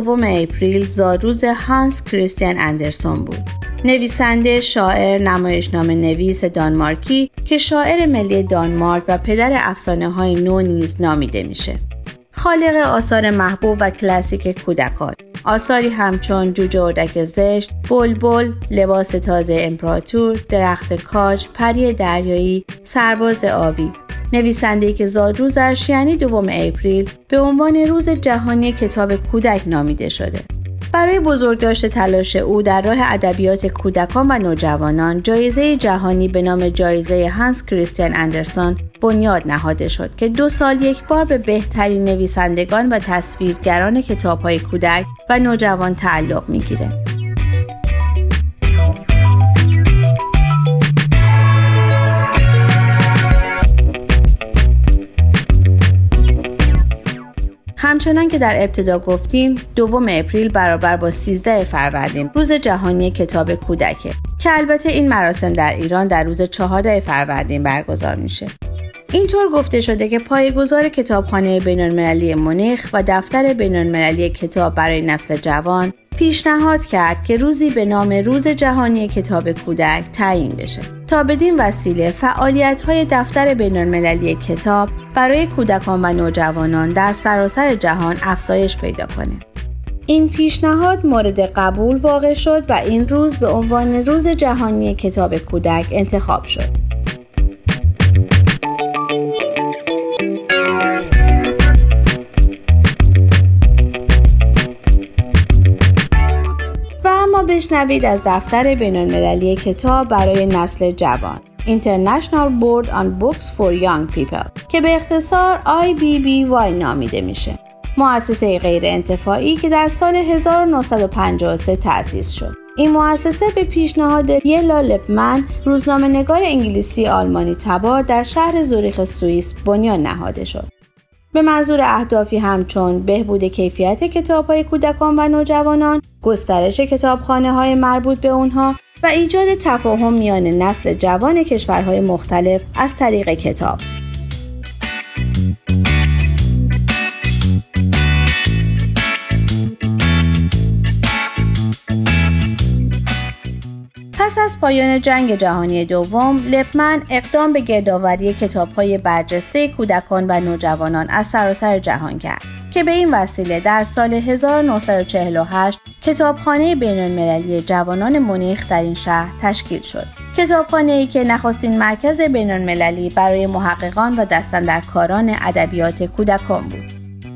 دوم اپریل زادروز هانس کریستیان اندرسون بود. نویسنده، شاعر، نمایشنامه نویس دانمارکی که شاعر ملی دانمارک و پدر افسانه های نو نیز نامیده میشه. خالق آثار محبوب و کلاسیک کودکان آثاری همچون جوجه اردک زشت، بلبل، لباس تازه امپراتور، درخت کاج، پری دریایی، سرباز حلبی، نویسنده که زادروزش یعنی دوم اپریل به عنوان روز جهانی کتاب کودک نامیده شده. برای بزرگداشت تلاش او در راه ادبیات کودکان و نوجوانان جایزه جهانی به نام جایزه هانس کریستیان اندرسون بنیاد نهاده شد که دو سال یک بار به بهترین نویسندگان و تصویرگران کتابهای کودک و نوجوان تعلق می‌گیره. همچنان که در ابتدا گفتیم دوم اپریل برابر با 13 فروردین روز جهانی کتاب کودکه که البته این مراسم در ایران در روز 14 فروردین برگزار میشه. اینطور گفته شده که پایگزار کتابخانه بینالمللی مونیخ و دفتر بینالمللی کتاب برای نسل جوان پیشنهاد کرد که روزی به نام روز جهانی کتاب کودک تعیین بشه. تا بدین وسیله فعالیت های دفتر بینالمللی کتاب برای کودکان و نوجوانان در سراسر جهان افزایش پیدا کنه. این پیشنهاد مورد قبول واقع شد و این روز به عنوان روز جهانی کتاب کودک انتخاب شد. بشنوید از دفتر بینالمللی کتاب برای نسل جوان International Board on Books for Young People که به اختصار IBBY نامیده میشه. مؤسسه غیر انتفاعی که در سال 1953 تأسیس شد. این مؤسسه به پیشنهاد یلا لپمن روزنامه نگار انگلیسی آلمانی تبار در شهر زوریخ سوئیس بنیان نهاده شد. به منظور اهدافی همچون بهبود کیفیت کتاب های کودکان و نوجوانان، گسترش کتابخانه های مربوط به اونها و ایجاد تفاهم میان نسل جوان کشورهای مختلف از طریق کتاب. پس از پایان جنگ جهانی دوم، لپمن اقدام به گردآوری کتابهای برجسته کودکان و نوجوانان از سراسر جهان کرد که به این وسیله در سال 1948 کتابخانه بین المللی جوانان مونیخ در این شهر تشکیل شد. کتابخانه ای که نخستین مرکز بین المللی برای محققان و دستندرکاران ادبیات کودکان بود.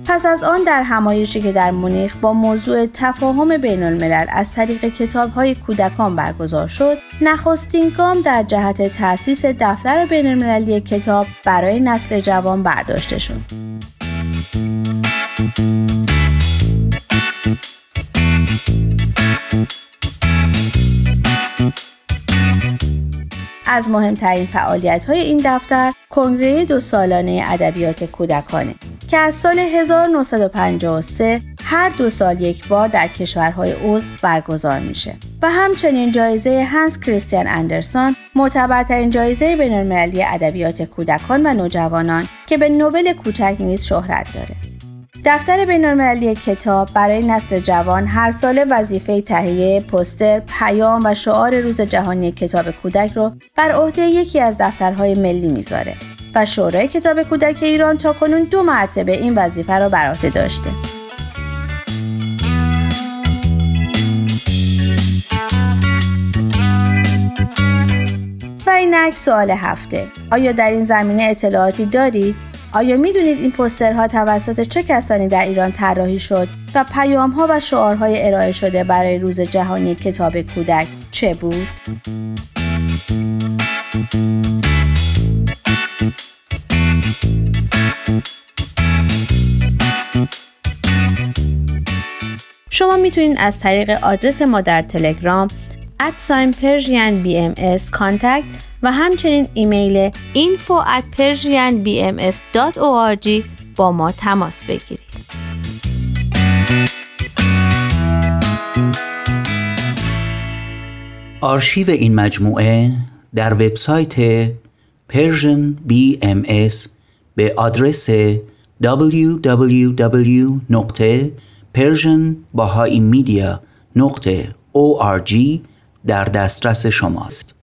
پس از آن در همایشی که در مونیخ با موضوع تفاهم بین الملل از طریق کتاب های کودکان برگزار شد نخستین گام در جهت تأسیس دفتر بین المللی کتاب برای نسل جوان برداشته شد از مهمترین فعالیت های این دفتر کنگره دو سالانه ادبیات کودکانه که از سال 1953 هر دو سال یک بار در کشورهای عضو برگزار میشه. و همچنین جایزه هنس کریستیان اندرسون معتبرترین جایزه بینالمللی ادبیات کودکان و نوجوانان که به نوبل کوچک نیز شهرت داره. دفتر بینالمللی کتاب برای نسل جوان هر سال وظیفه تهیه پستر، پیام و شعار روز جهانی کتاب کودک رو بر عهده یکی از دفترهای ملی می‌ذاره و شورای کتاب کودک ایران تا کنون دو مرتبه این وظیفه را بر عهده داشته. اینک سوال هفته آیا در این زمینه اطلاعاتی دارید آیا می‌دونید این پوسترها توسط چه کسانی در ایران طراحی شد و پیام ها و شعارهای ارائه شده برای روز جهانی کتاب کودک چه بود؟ شما می‌تونید از طریق آدرس ما در تلگرام at sign Persian BMS contact و همچنین ایمیل info at با ما تماس بگیرید. آرشیو این مجموعه در وبسایت Persian BMS به آدرس www.persianbahaimedia.org در دسترس شماست.